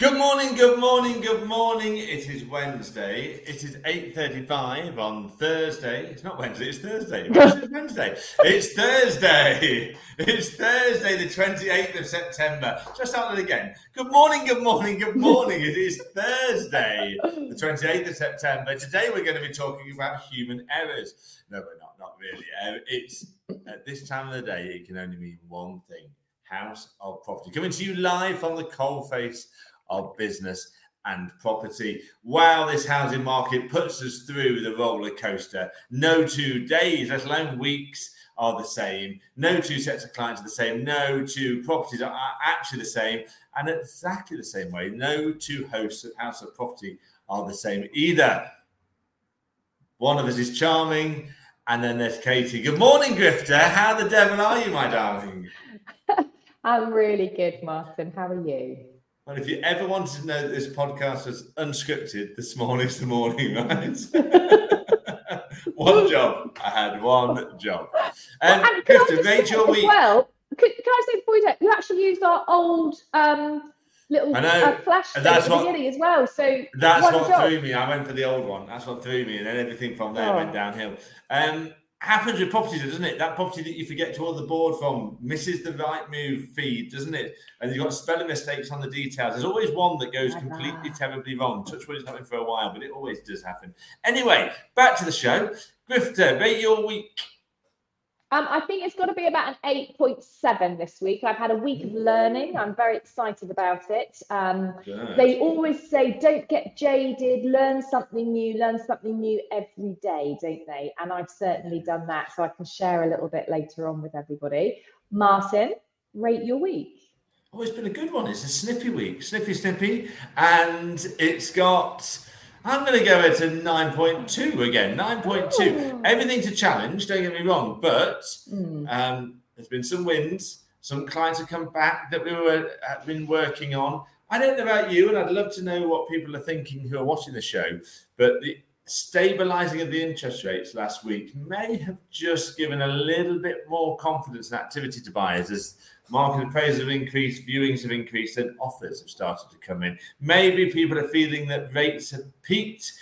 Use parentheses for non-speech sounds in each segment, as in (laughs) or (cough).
Good morning, good morning, good morning. It is Wednesday. It is 8.35 on Thursday. It's not Wednesday, it's Thursday. It's (laughs) Wednesday. It's Thursday. It's Thursday, the 28th of September. Just start it again. Good morning, good morning, good morning. It is Thursday, the 28th of September. Today we're going to be talking about human errors. No, we're not, not really. Uh, it's at this time of the day, it can only mean one thing. House of property. Coming to you live from the coalface of business and property. Wow, this housing market puts us through the roller coaster. No two days, let alone weeks, are the same. No two sets of clients are the same. No two properties are actually the same. And exactly the same way, no two hosts of House of Property are the same either. One of us is charming, and then there's Katie. Good morning, Grifter. How the devil are you, my darling? (laughs) I'm really good, Martyn. How are you? And if you ever wanted to know that this podcast was unscripted, this morning's the morning, right? (laughs) one job. I had one job. Um, well, Clifton, your week. Well, can, can I say before you, you actually used our old um, little I know. Uh, flash at the beginning as well. So that's what job. threw me. I went for the old one. That's what threw me, and then everything from there oh. went downhill. Um, happens with properties, doesn't it? That property that you forget to order the board from misses the Rightmove feed, doesn't it? And you've got spelling mistakes on the details. There's always one that goes completely terribly wrong. Touch wood, it's happened for a while, but it always does happen. Anyway, back to the show. Grifter, rate your week. Um, I think it's got to be about an 8.7 this week. I've had a week of learning. I'm very excited about it. Um, they always say, don't get jaded, learn something new, learn something new every day, don't they? And I've certainly done that. So I can share a little bit later on with everybody. Martyn, rate your week. Oh, it's been a good one. It's a snippy week, snippy, snippy. And it's got I'm going to go at a 9.2 again. 9.2. Everything's a challenge, don't get me wrong, but mm. um, there's been some wins. Some clients have come back that we were have been working on. I don't know about you, and I'd love to know what people are thinking who are watching the show. But the stabilizing of the interest rates last week may have just given a little bit more confidence and activity to buyers as market appraisals have increased, viewings have increased, and offers have started to come in. Maybe people are feeling that rates have peaked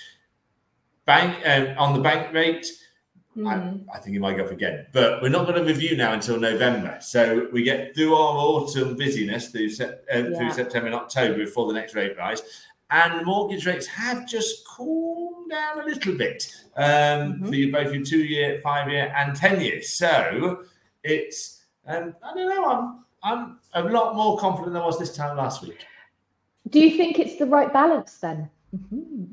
bank um, on the bank rate. Mm. I, hmm. I, think it might go up again, but we're not going to review now until November. So we get through our autumn busyness through, uh, yeah. through September and October before the next rate rise. And mortgage rates have just cooled down a little bit um, mm-hmm. for you, both your two year, five year, and 10 years. So it's and I don't know, I'm I'm a lot more confident than I was this time last week. Do you think it's the right balance then? Mm-hmm.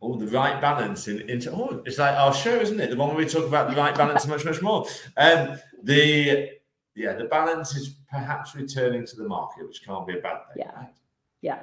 Oh, the right balance in into oh, it's like our show, isn't it? The one where we talk about the right balance much, much more. Um, the yeah, the balance is perhaps returning to the market, which can't be a bad thing. Yeah, right? yeah.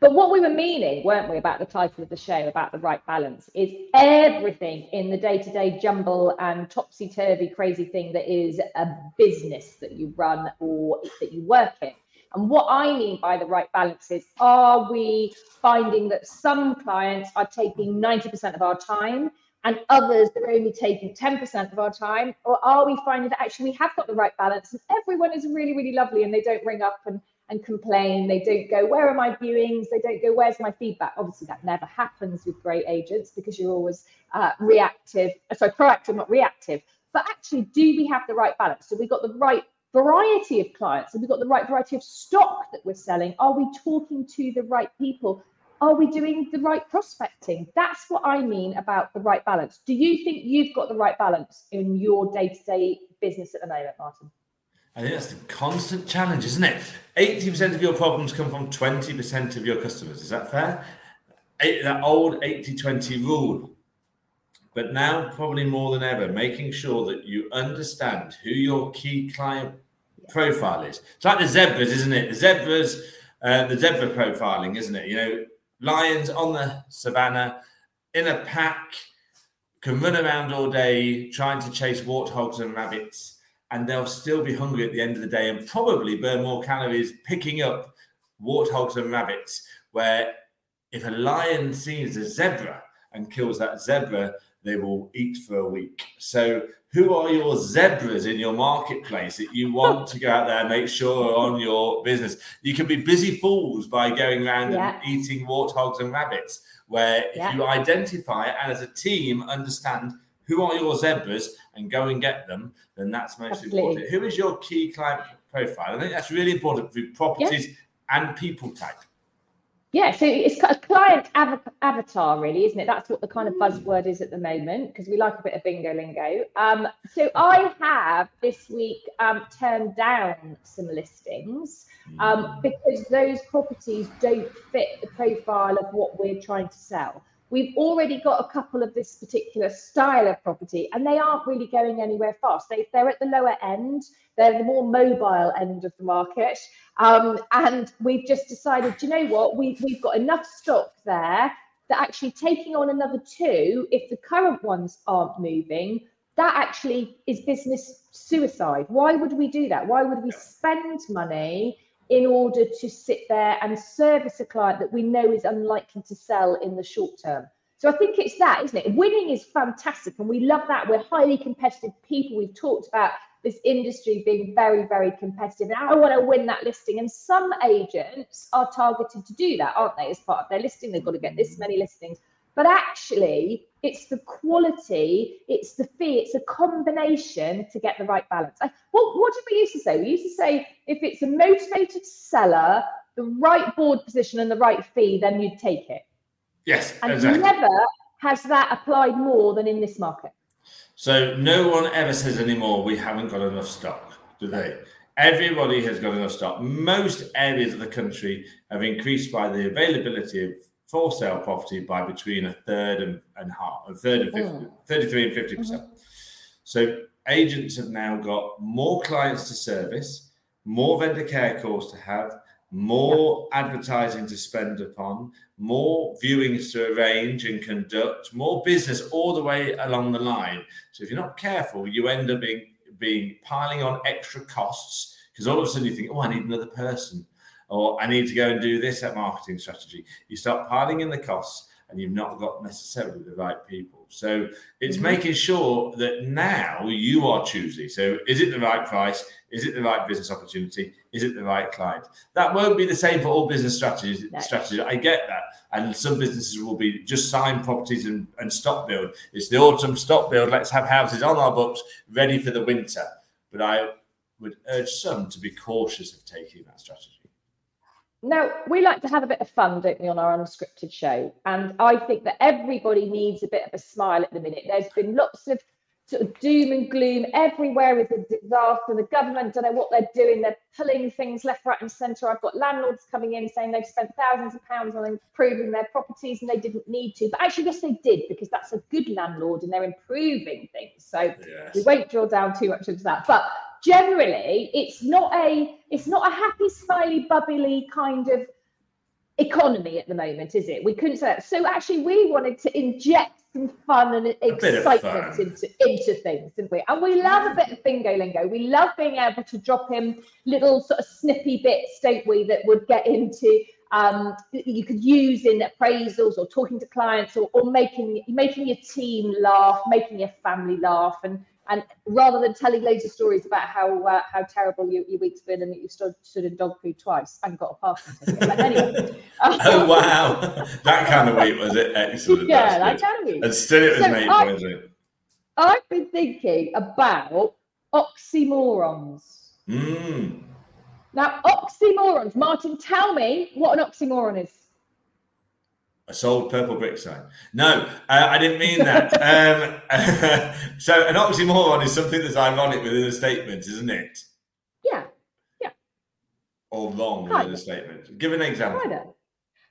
But what we were meaning, weren't we, about the title of the show, about the right balance, is everything in the day to day jumble and topsy turvy crazy thing that is a business that you run or that you work in. And what I mean by the right balance is are we finding that some clients are taking 90% of our time and others are only taking 10% of our time? Or are we finding that actually we have got the right balance and everyone is really, really lovely and they don't ring up and and complain. They don't go, Where are my viewings? They don't go, Where's my feedback? Obviously, that never happens with great agents because you're always uh, reactive, uh, sorry, proactive, not reactive. But actually, do we have the right balance? So we've got the right variety of clients? Have we got the right variety of stock that we're selling? Are we talking to the right people? Are we doing the right prospecting? That's what I mean about the right balance. Do you think you've got the right balance in your day to day business at the moment, Martyn? I think that's the constant challenge, isn't it? 80% of your problems come from 20% of your customers. Is that fair? That old 80 20 rule. But now, probably more than ever, making sure that you understand who your key client profile is. It's like the zebras, isn't it? The zebras, uh, the zebra profiling, isn't it? You know, lions on the savannah in a pack can run around all day trying to chase warthogs and rabbits and they'll still be hungry at the end of the day and probably burn more calories picking up warthogs and rabbits. Where if a lion sees a zebra and kills that zebra, they will eat for a week. So, who are your zebras in your marketplace that you want to go out there and make sure are on your business? You can be busy fools by going around Yeah. and eating warthogs and rabbits, where if Yeah. you identify and as a team understand who are your zebras and go and get them, then that's most Absolutely. important. Who is your key client profile? I think that's really important for properties and people type. Yeah, so it's a client av- avatar, really, isn't it? That's what the kind of buzzword is at the moment because we like a bit of bingo lingo. Um, so I have this week um, turned down some listings um, because those properties don't fit the profile of what we're trying to sell. We've already got a couple of this particular style of property, and they aren't really going anywhere fast. They, they're at the lower end, they're the more mobile end of the market. Um, and we've just decided, you know what? we've, we've got enough stock there that actually taking on another two, if the current ones aren't moving, that actually is business suicide. Why would we do that? Why would we spend money in order to sit there and service a client that we know is unlikely to sell in the short term? So I think it's that, isn't it? Winning is fantastic and we love that. We're highly competitive people. We've talked about this industry being very, very competitive. And I want to win that listing. And some agents are targeted to do that, aren't they? As part of their listing, they've got to get this many listings. But actually, it's the quality, it's the fee, it's a combination to get the right balance. I, what, what did we used to say? We used to say if it's a motivated seller, the right board position and the right fee, then you'd take it. Yes, And exactly. never has that applied more than in this market. So no one ever says anymore we haven't got enough stock, do they? Everybody has got enough stock. Most areas of the country have increased by the availability of for sale property by between a third and, and half, a third and 50, Mm. 33 and 50 percent. So agents have now got more clients to service, more vendor care calls to have, more advertising to spend upon, more viewings to arrange and conduct, more business all the way along the line. So if you're not careful, you end up being being piling on extra costs because all of a sudden you think, oh, I need another person, or I need to go and do this at marketing strategy. You start piling in the costs and you've not got necessarily the right people. So it's Mhm. making sure that now you are choosy. So is it the right price? Is it the right business opportunity? Is it the right client? That won't be the same for all business strategies. No. Strategies. I get that. And some businesses will be just sign properties and, and stock build. It's the autumn stock build. Let's have houses on our books ready for the winter. But I would urge some to be cautious of taking that strategy. Now, we like to have a bit of fun, don't we, on our unscripted show? And I think that everybody needs a bit of a smile at the minute. There's been lots of sort of doom and gloom. Everywhere is a disaster. The government don't know what they're doing. They're pulling things left, right, and centre. I've got landlords coming in saying they've spent thousands of pounds on improving their properties and they didn't need to. But actually, yes, they did because that's a good landlord and they're improving things. So we won't drill down too much into that but generally it's not a it's not a happy smiley bubbly kind of economy at the moment is it we couldn't say that so actually we wanted to inject some fun and excitement fun. into into things didn't we and we love a bit of bingo lingo we love being able to drop in little sort of snippy bits don't we that would get into um, you could use in appraisals or talking to clients or, or making making your team laugh, making your family laugh, and and rather than telling loads of stories about how uh, how terrible your, your week's been and that you stood stood in dog food twice and got a parking ticket. But anyway, (laughs) Oh wow, that kind of week was it? Excellent. yeah, That's that good. kind of And still, it was So an eight I- points. wasn't it? I've been thinking about oxymorons. Mm. Now, oxymorons. Martyn, tell me what an oxymoron is. I sold purple brick sign. No, uh, I didn't mean that. (laughs) um, (laughs) so an oxymoron is something that's ironic within a statement, isn't it? Yeah, yeah. Or wrong Kind within a statement. Give an example. kind of.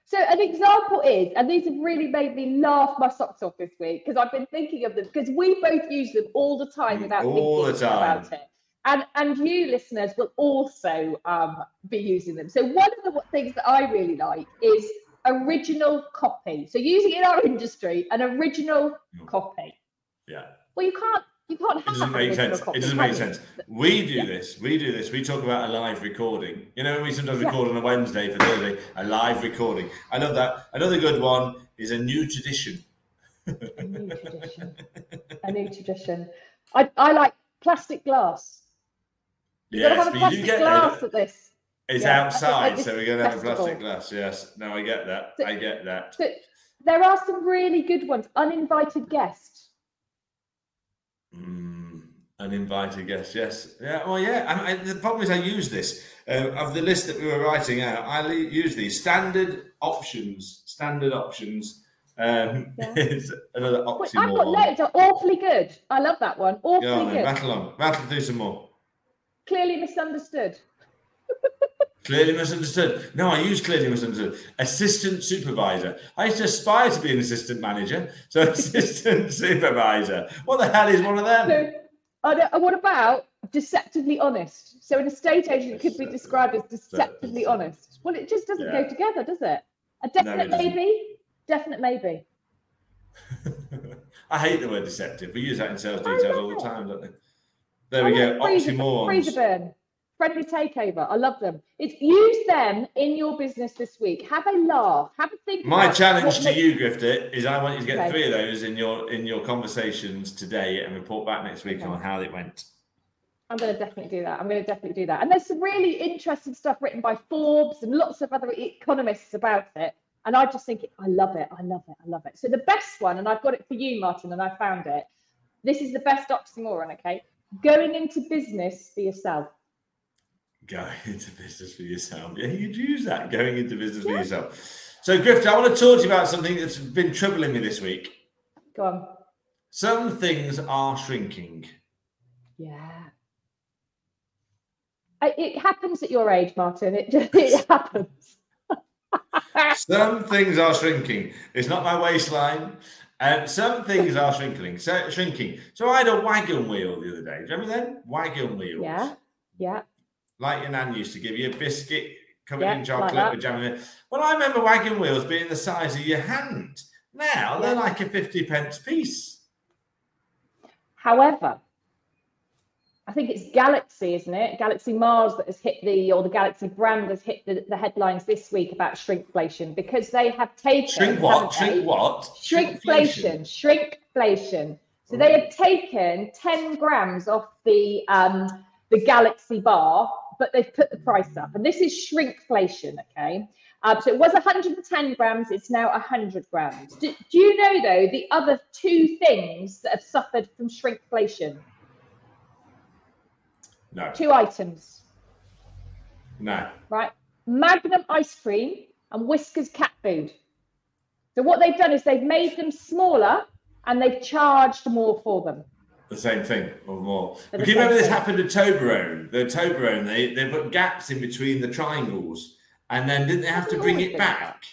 So an example is, and these have really made me laugh my socks off this week because I've been thinking of them because we both use them all the time without All the thinking time. about it. And and you listeners will also um, be using them. So one of the things that I really like is original copy. So using in our industry, an original Mm. copy. Yeah. Well, you can't you can't It have doesn't make sense. copy, It doesn't make you? sense. We do Yeah. this. We do this. We talk about a live recording. You know, we sometimes Yeah. record on a Wednesday for Thursday, a live recording. I love that. Another good one is a new tradition. a new (laughs) tradition. A new tradition. I, I like plastic glass. You've got to have a plastic glass at this. It's yeah, outside, so we're going to have a plastic glass. Yes. No, I get that. So, I get that. So there are some really good ones. Uninvited guests. Mm, uninvited guests. Yes. Yeah. Well, yeah. And I, the problem is, I use this uh, of the list that we were writing out. I use these standard options. Standard options. Um, yeah. (laughs) another option. I've got loads. Are awfully good. I love that one. Awfully on, good. Rattle on. Rattle through some more. Clearly misunderstood. Clearly misunderstood. No, I use clearly misunderstood. Assistant supervisor. I used to aspire to be an assistant manager. So (laughs) assistant supervisor. What the hell is one of them? So, uh, what about deceptively honest? So an estate agent could be described as deceptively honest. Well, it just doesn't yeah. go together, does it? A definite no, maybe. Definite maybe. (laughs) I hate the word deceptive. We use that in sales details all the time, don't they? There we go. Oxymorons. Freezer burn friendly takeover. I love them. It's use them in your business this week. Have a laugh. Have a think. My challenge to you, Grifter, is I want you to get okay. three of those in your in your conversations today and report back next week okay. on how it went. I'm going to definitely do that. I'm going to definitely do that. And there's some really interesting stuff written by Forbes and lots of other economists about it. And I just think, I love it. I love it. I love it. So the best one, and I've got it for you, Martyn, and I found it. This is the best oxymoron, okay? Going into business for yourself going (laughs) into business for yourself. Yeah, you'd use that going into business yeah. for yourself. So, Grifter, I want to talk to you about something that's been troubling me this week. Go on. Some things are shrinking. Yeah. It happens at your age, Martyn. It just it (laughs) happens. (laughs) some things are shrinking. It's not my waistline. Um, some things are shrinking. So shrinking. So I had a wagon wheel the other day. Do you remember then? Wagon wheels. Yeah. Yeah like your nan used to give you a biscuit covered yeah, in chocolate like with jam in it. Well, I remember wagon wheels being the size of your hand. Now yeah. they're like a 50 pence piece. However, I think it's Galaxy, isn't it? Galaxy Mars that has hit the, or the Galaxy brand has hit the, the headlines this week about shrinkflation because they have taken. Shrink what? Shrink what? Shrinkflation. Shrinkflation. So they have taken 10 grams off the um, the Galaxy bar but they've put the price up. And this is shrinkflation, okay? Um, so it was 110 grams, it's now 100 grams. Do, do, you know, though, the other two things that have suffered from shrinkflation? No. Two items. No. Right? Magnum ice cream and Whiskas cat food. So what they've done is they've made them smaller and they've charged more for them the same thing or more. But you remember this happened at Toblerone? The Toblerone, they, they put gaps in between the triangles and then didn't they have to bring it back?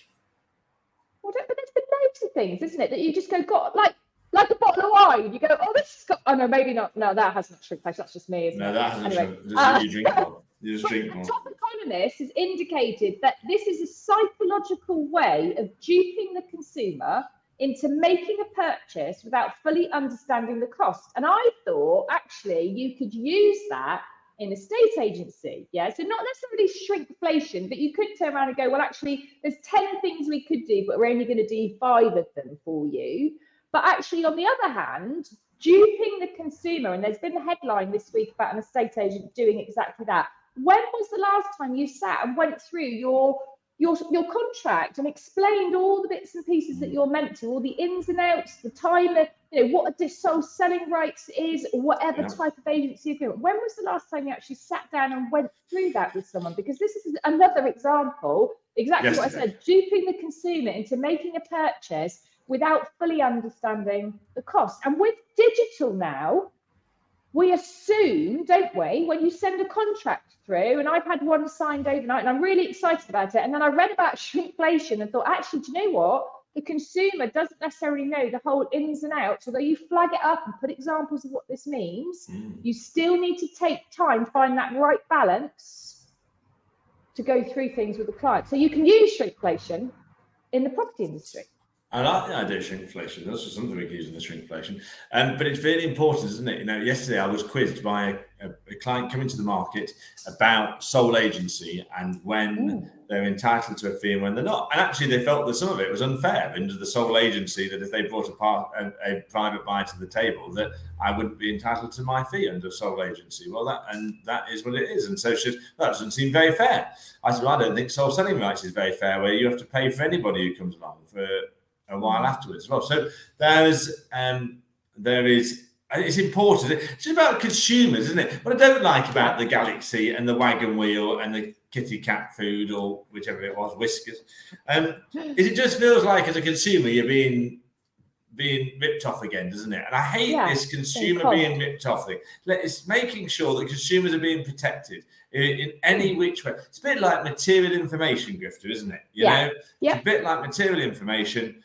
Well, but there's been loads of things, isn't it? That you just go, got like like a bottle of wine. You go, oh, this has got, oh no, maybe not. No, that hasn't shrunk place. That's just me, isn't no, it? that hasn't anyway, shrunk. Uh, you drink more. (laughs) You just drink more. Top Economist has indicated that this is a psychological way of duping the consumer into making a purchase without fully understanding the cost. And I thought actually you could use that in a state agency. Yeah. So not necessarily shrinkflation, but you could turn around and go, well, actually, there's 10 things we could do, but we're only going to do five of them for you. But actually, on the other hand, duping the consumer, and there's been a headline this week about an estate agent doing exactly that. When was the last time you sat and went through your your, your contract and explained all the bits and pieces that mm. you're meant to, all the ins and outs, the time, you know, what a sole selling rights is, or whatever yeah. type of agency agreement. When was the last time you actually sat down and went through that with someone? Because this is another example, exactly Yesterday. what I said, duping the consumer into making a purchase without fully understanding the cost. And with digital now, we assume, don't we, when you send a contract through, and I've had one signed overnight and I'm really excited about it. And then I read about (laughs) shrinkflation and thought, actually, do you know what? The consumer doesn't necessarily know the whole ins and outs, although you flag it up and put examples of what this means. Mm. You still need to take time, to find that right balance to go through things with the client. So you can use shrinkflation in the property industry. I like the idea of shrinkflation. That's just something we can use in the shrinkflation. Um, but it's really important, isn't it? You know, yesterday I was quizzed by a, a client coming to the market about sole agency and when Ooh. they're entitled to a fee and when they're not. And actually, they felt that some of it was unfair under the sole agency that if they brought a, part, a, a private buyer to the table, that I wouldn't be entitled to my fee under sole agency. Well, that and that is what it is. And so she, that doesn't seem very fair. I said, well, I don't think sole selling rights is very fair, where you have to pay for anybody who comes along for a while afterwards as well. So there's um, there is it's important. It's just about consumers, isn't it? What I don't like about the Galaxy and the wagon wheel and the kitty cat food or whichever it was, Whiskas, um, is it just feels like as a consumer you're being being ripped off again, doesn't it? And I hate yeah, this consumer being ripped off thing. It's making sure that consumers are being protected in, in, any which way. It's a bit like material information, Grifter, isn't it? You yeah. know, yeah. it's a bit like material information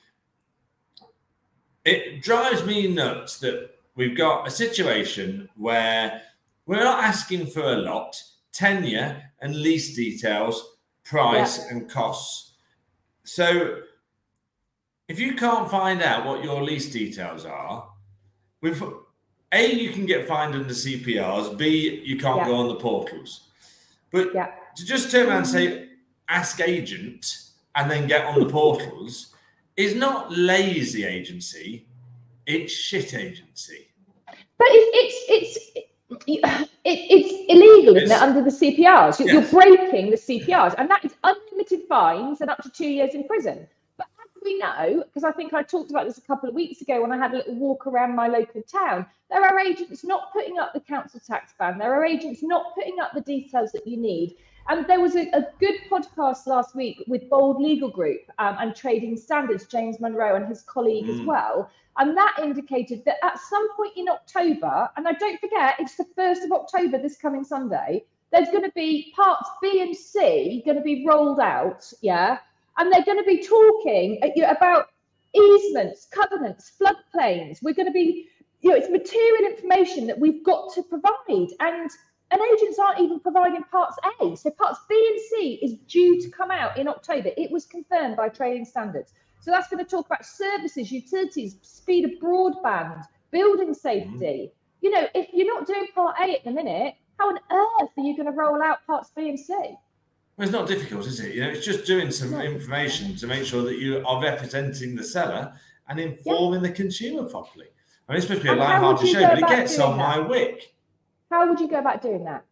it drives me nuts that we've got a situation where we're not asking for a lot, tenure and lease details, price yeah. and costs. So if you can't find out what your lease details are, with A, you can get fined under CPRs, B, you can't yeah. go on the portals. But yeah. to just turn around and say, mm-hmm. ask agent and then get on the (laughs) portals is not lazy agency, it's shit agency. But it's it's it's it's illegal, isn't it, under the CPRs? You're, yes. you're breaking the CPRs, and that is unlimited fines and up to two years in prison. But as we know, because I think I talked about this a couple of weeks ago when I had a little walk around my local town, there are agents not putting up the council tax ban. There are agents not putting up the details that you need. And there was a, a, good podcast last week with Bold Legal Group um, and Trading Standards, James Munro and his colleague mm. as well. And that indicated that at some point in October, and I don't forget, it's the 1st of October this coming Sunday, there's going to be parts B and C going to be rolled out. Yeah. And they're going to be talking about easements, covenants, floodplains. We're going to be, you know, it's material information that we've got to provide. And and agents aren't even providing parts A. So parts B and C is due to come out in October. It was confirmed by trading standards. So that's going to talk about services, utilities, speed of broadband, building safety. Mm-hmm. You know, if you're not doing part A at the minute, how on earth are you going to roll out parts B and C? Well, it's not difficult, is it? You know, it's just doing some information to make sure that you are representing the seller and informing yeah. the consumer properly. I mean, it's supposed to be a light-hearted show, but it gets on that? my wick. How would you go about doing that?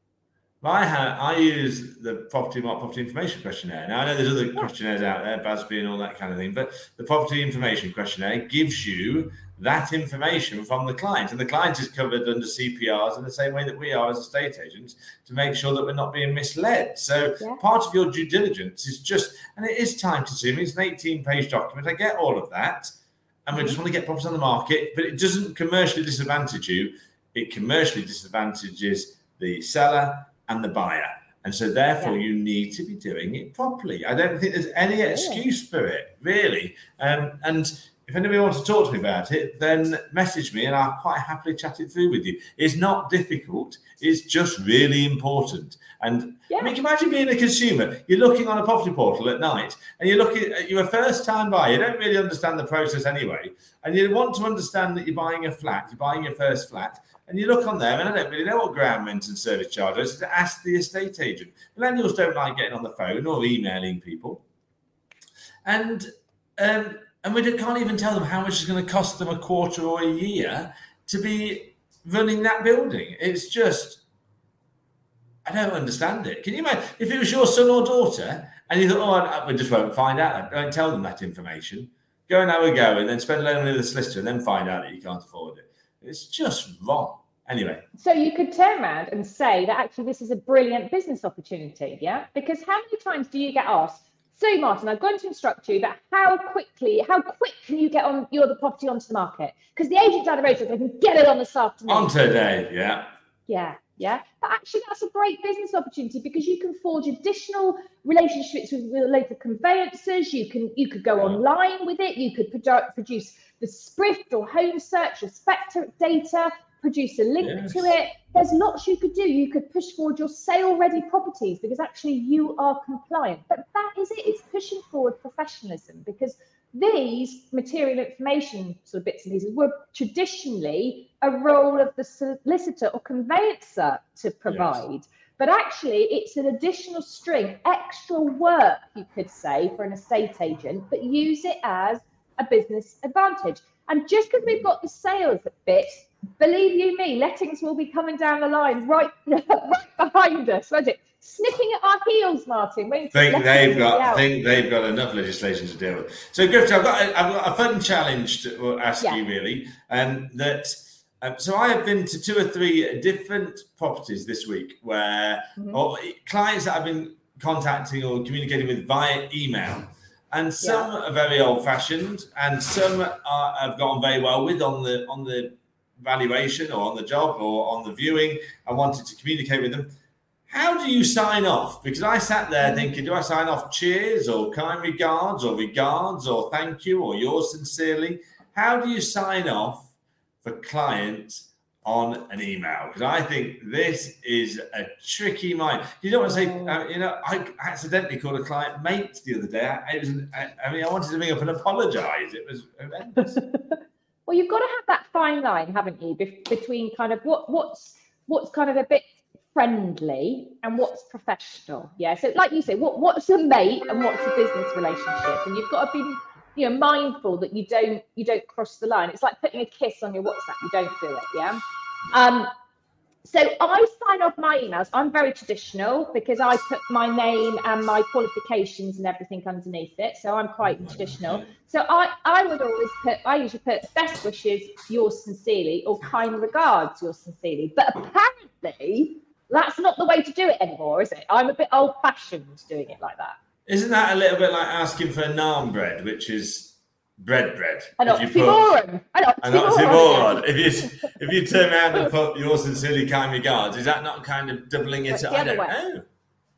I have, I use the Propertymark property information questionnaire. Now I know there's other yeah. questionnaires out there, BASPI and all that kind of thing, but the property information questionnaire gives you that information from the client, and the client is covered under CPRs in the same way that we are as estate agents to make sure that we're not being misled. So yeah. part of your due diligence is just, and it is time consuming. It's an 18-page document. I get all of that, and we just want to get properties on the market, but it doesn't commercially disadvantage you it commercially disadvantages the seller and the buyer. And so, therefore, yeah. you need to be doing it properly. I don't think there's any excuse for it, really. Um, and if anybody wants to talk to me about it, then message me and I'll quite happily chat it through with you. It's not difficult, it's just really important. And yeah. I mean, imagine being a consumer, you're looking on a property portal at night and you're looking at you're a first time buyer, you don't really understand the process anyway. And you want to understand that you're buying a flat, you're buying your first flat, and you look on there, and I don't really know what ground rent and service charge is. To ask the estate agent. Millennials don't like getting on the phone or emailing people, and um, and we can't even tell them how much it's going to cost them a quarter or a year to be running that building. It's just, I don't understand it. Can you imagine if it was your son or daughter and you thought, oh, we just won't find out. I Don't tell them that information. Go and have a go and then spend a load on the solicitor and then find out that you can't afford it. It's just wrong. Anyway. So you could turn around and say that actually this is a brilliant business opportunity, yeah? Because how many times do you get asked, so Martyn, I'm going to instruct you that how quickly, how quick can you get on your the property onto the market? Because the agent down the road says they can get it on this afternoon. On today, yeah. Yeah, yeah. But actually, that's a great business opportunity because you can forge additional relationships with local conveyancers. You can you could go online with it. You could produce the Sprift or Home Search or Spectre data, produce a link yes. to it. There's lots you could do. You could push forward your sale ready properties because actually you are compliant. But that is it. It's pushing forward professionalism because these material information sort of bits and pieces were traditionally a role of the solicitor or conveyancer to provide. Yes. But actually, it's an additional string, extra work, you could say, for an estate agent, but use it as a business advantage. And just because we've got the sales bit, believe you me, lettings will be coming down the line right, (laughs) right behind us, won't it? Snipping at our heels, Martyn. Think they've got think they've got enough legislation to deal with. So, Griffith, I've got a, I've got a fun challenge to ask yeah. you, really, and that. Um, so I have been to two or three different properties this week where mm-hmm. or clients that I've been contacting or communicating with via email and some yeah. are very old fashioned and some are, have gone very well with on the on the valuation or on the job or on the viewing i wanted to communicate with them how do you sign off because i sat there mm. thinking do i sign off cheers or kind regards or regards or thank you or yours sincerely how do you sign off for clients on an email because I think this is a tricky mind. You don't want to say, oh. uh, you know, I accidentally called a client mate the other day. It was, I, I mean, I wanted to ring up and apologise. It was horrendous. (laughs) well, you've got to have that fine line, haven't you, between kind of what what's what's kind of a bit friendly and what's professional. Yeah. So, like you say, what what's a mate and what's a business relationship, and you've got to be you know mindful that you don't you don't cross the line it's like putting a kiss on your whatsapp you don't do it yeah um so I sign off my emails. I'm very traditional because I put my name and my qualifications and everything underneath it. So I'm quite traditional. So I, I would always put, I usually put best wishes, yours sincerely, or kind regards, yours sincerely. But apparently, that's not the way to do it anymore, is it? I'm a bit old fashioned doing it like that. Isn't that a little bit like asking for naan bread, which is bread bread? An oxymoron. An oxymoron. If you if you turn around and put your sincerely kind regards, is that not kind of doubling it? I don't way. know.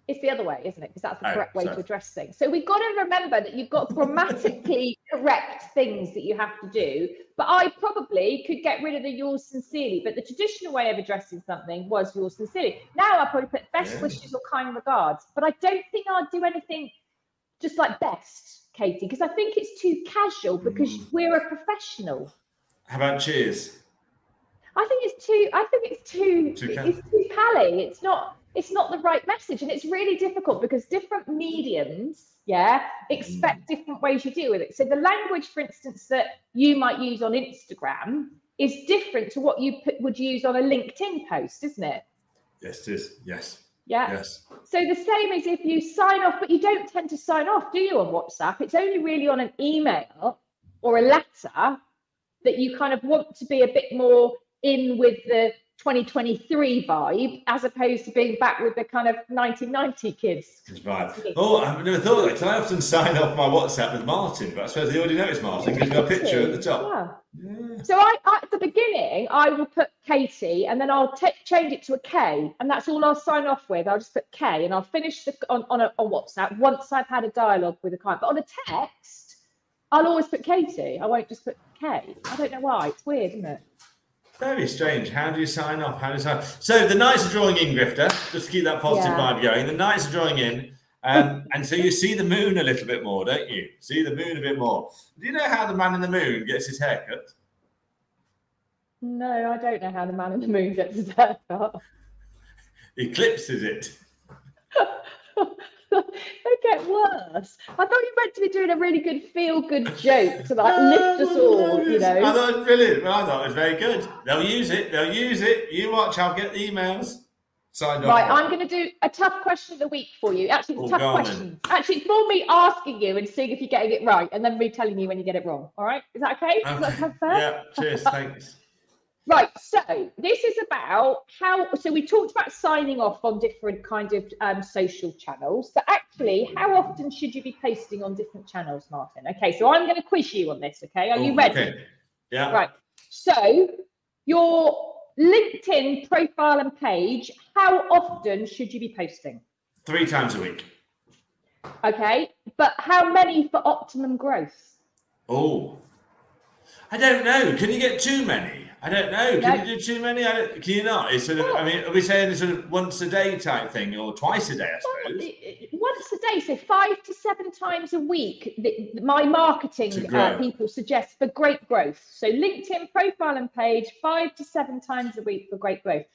It's the other way, isn't it? Because that's the oh, correct way sorry. to address things. So we've got to remember that you've got grammatically (laughs) correct things that you have to do. But I probably could get rid of the yours sincerely. But the traditional way of addressing something was yours sincerely. Now I probably put best yeah. wishes or kind regards. But I don't think I'd do anything just like best, Katie, because I think it's too casual because mm. we're a professional. How about cheers? I think it's too. I think it's too. too it's too pally. It's not it's not the right message and it's really difficult because different mediums yeah expect mm. different ways you deal with it so the language for instance that you might use on instagram is different to what you put, would use on a linkedin post isn't it yes it is yes yeah yes so the same as if you sign off but you don't tend to sign off do you on whatsapp it's only really on an email or a letter that you kind of want to be a bit more in with the 2023 vibe as opposed to being back with the kind of 1990 kids. Right. Oh, I've never thought of that. Can I often sign off my WhatsApp with Martyn? But I suppose they already know it's Martyn because got a picture at the top. Yeah. yeah. So I, at the beginning, I will put Katie and then I'll t- change it to a K, and that's all I'll sign off with. I'll just put K, and I'll finish the, on on, a, on WhatsApp once I've had a dialogue with a client. But on a text, I'll always put Katie. I won't just put K. I don't know why. It's weird, isn't it? Very strange. How do you sign off? How do you sign? So the nights are drawing in, Grifter. Just to keep that positive yeah. vibe going. The nights are drawing in, um, and so you see the moon a little bit more, don't you? See the moon a bit more. Do you know how the man in the moon gets his haircut? No, I don't know how the man in the moon gets his haircut. Eclipses it. (laughs) (laughs) they get worse. I thought you meant to be doing a really good feel good joke to like lift us all, you know. I thought it was brilliant. I thought it was very good. They'll use it. They'll use it. You watch, I'll get the emails. Signed right, I'm going to do a tough question of the week for you. Actually, it's a oh, tough question. Actually, for me asking you and seeing if you're getting it right, and then me telling you when you get it wrong. All right, is that okay? okay. Is that fair? Yeah. Cheers. (laughs) Thanks. Right, so this is about how. So we talked about signing off on different kind of um, social channels. But actually, how often should you be posting on different channels, Martyn? Okay, so I'm going to quiz you on this. Okay, are you oh, ready? Okay. Yeah. Right. So your LinkedIn profile and page. How often should you be posting? Three times a week. Okay, but how many for optimum growth? Oh, I don't know. Can you get too many? I don't know. Can no. you do too many? can you not? It's sort of. I mean, are we saying sort of once a day type thing, or twice a day? I suppose. Once a day, so five to seven times a week. The, my marketing uh, people suggest for great growth. So LinkedIn profile and page, five to seven times a week for great growth.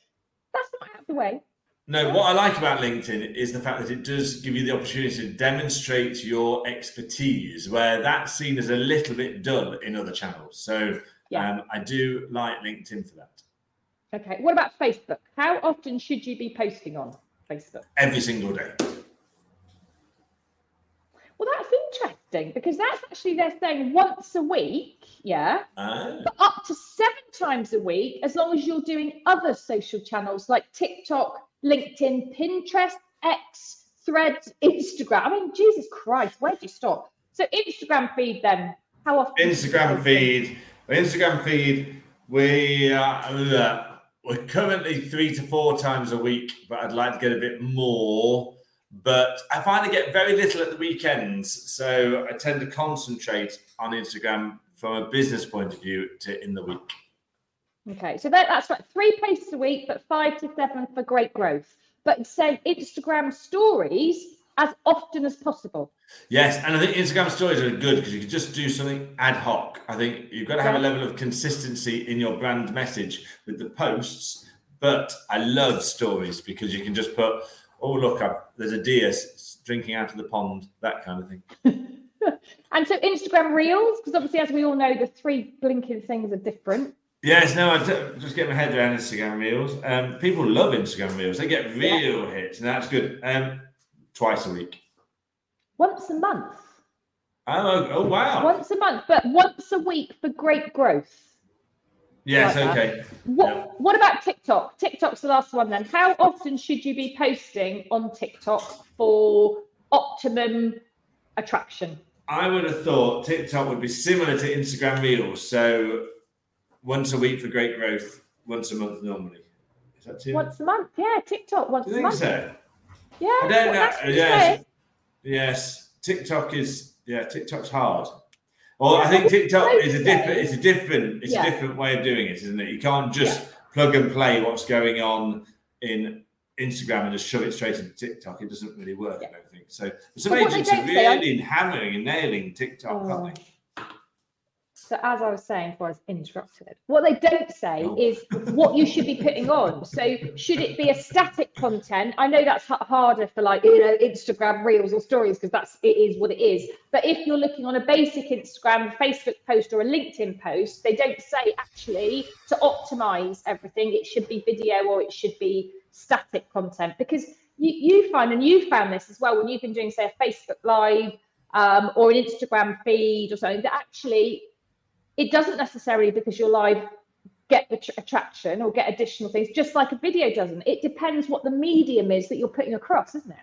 That's not out of the way. No, what I like about LinkedIn is the fact that it does give you the opportunity to demonstrate your expertise, where that's seen as a little bit dull in other channels. So yeah. um, I do like LinkedIn for that. Okay. What about Facebook? How often should you be posting on Facebook? Every single day. Well, that's interesting because that's actually they're saying once a week, yeah, ah. but up to seven times a week as long as you're doing other social channels like TikTok, LinkedIn, Pinterest, X, Threads, Instagram. I mean, Jesus Christ, where do you stop? So Instagram feed then, how often? Instagram feed. Instagram feed. We uh, we're currently three to four times a week, but I'd like to get a bit more. But I find I get very little at the weekends, so I tend to concentrate on Instagram from a business point of view to in the week. Okay, so that, that's right. Three posts a week, but five to seven for great growth. But say Instagram stories as often as possible. Yes, and I think Instagram stories are good because you can just do something ad hoc. I think you've got to have a level of consistency in your brand message with the posts. But I love stories because you can just put, oh look, up there's a deer drinking out of the pond, that kind of thing. (laughs) and so Instagram Reels, because obviously, as we all know, the three blinking things are different. Yes, no, I just get my head around Instagram Reels. Um, people love Instagram Reels; they get real yeah. hits, and that's good. Um, twice a week. Once a month. Oh, oh wow! Once a month, but once a week for great growth. Yes, like okay. What, yeah. what about TikTok? TikTok's the last one then. How often should you be posting on TikTok for optimum attraction? I would have thought TikTok would be similar to Instagram Reels. So once a week for great growth, once a month normally. Is that too? Once a month, yeah. TikTok once you a month. So? Yeah. I don't know. Yes. Yes. TikTok is yeah. TikTok's hard. Well, yeah, I think TikTok is a different. It's a different. It's yeah. a different way of doing it, isn't it? You can't just yeah. plug and play what's going on in Instagram and just shove it straight into TikTok. It doesn't really work. I don't think so. Some agents are really hammering and nailing TikTok, oh. aren't they? So as I was saying before I was interrupted, what they don't say is what you should be putting on. So should it be a static content? I know that's harder for like you know Instagram reels or stories because that's it is what it is. But if you're looking on a basic Instagram, Facebook post or a LinkedIn post, they don't say actually to optimize everything. It should be video or it should be static content because you, you find and you found this as well when you've been doing say a Facebook live um, or an Instagram feed or something that actually it doesn't necessarily because you're live get the tr- attraction or get additional things just like a video doesn't. It depends what the medium is that you're putting across isn't it?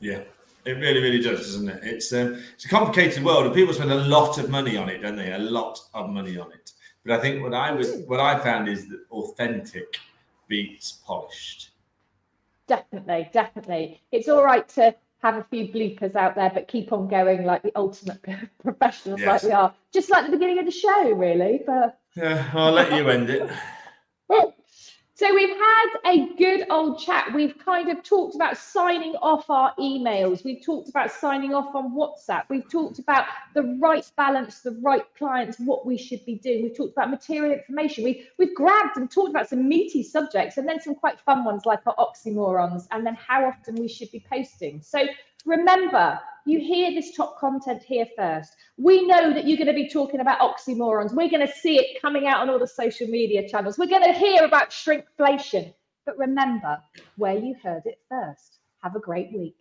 Yeah. It really really does doesn't it? It's um, it's a complicated world and people spend a lot of money on it don't they? A lot of money on it. But i think what i was hmm. what i found is that authentic beats polished. Definitely definitely. It's all right to have a few bloopers out there, but keep on going like the ultimate (laughs) professionals yes. like we are. Just like the beginning of the show, really. But yeah, I'll let you end it. (laughs) So we've had a good old chat. We've kind of talked about signing off our emails. We've talked about signing off on WhatsApp. We've talked about the right balance, the right clients, what we should be doing. We've talked about material information. We, we've grabbed and talked about some meaty subjects and then some quite fun ones like our oxymorons and then how often we should be posting. So remember, you hear this top content here first. We know that you're going to be talking about oxymorons. We're going to see it coming out on all the social media channels. We're going to hear about shrinkflation. But remember where you heard it first. Have a great week.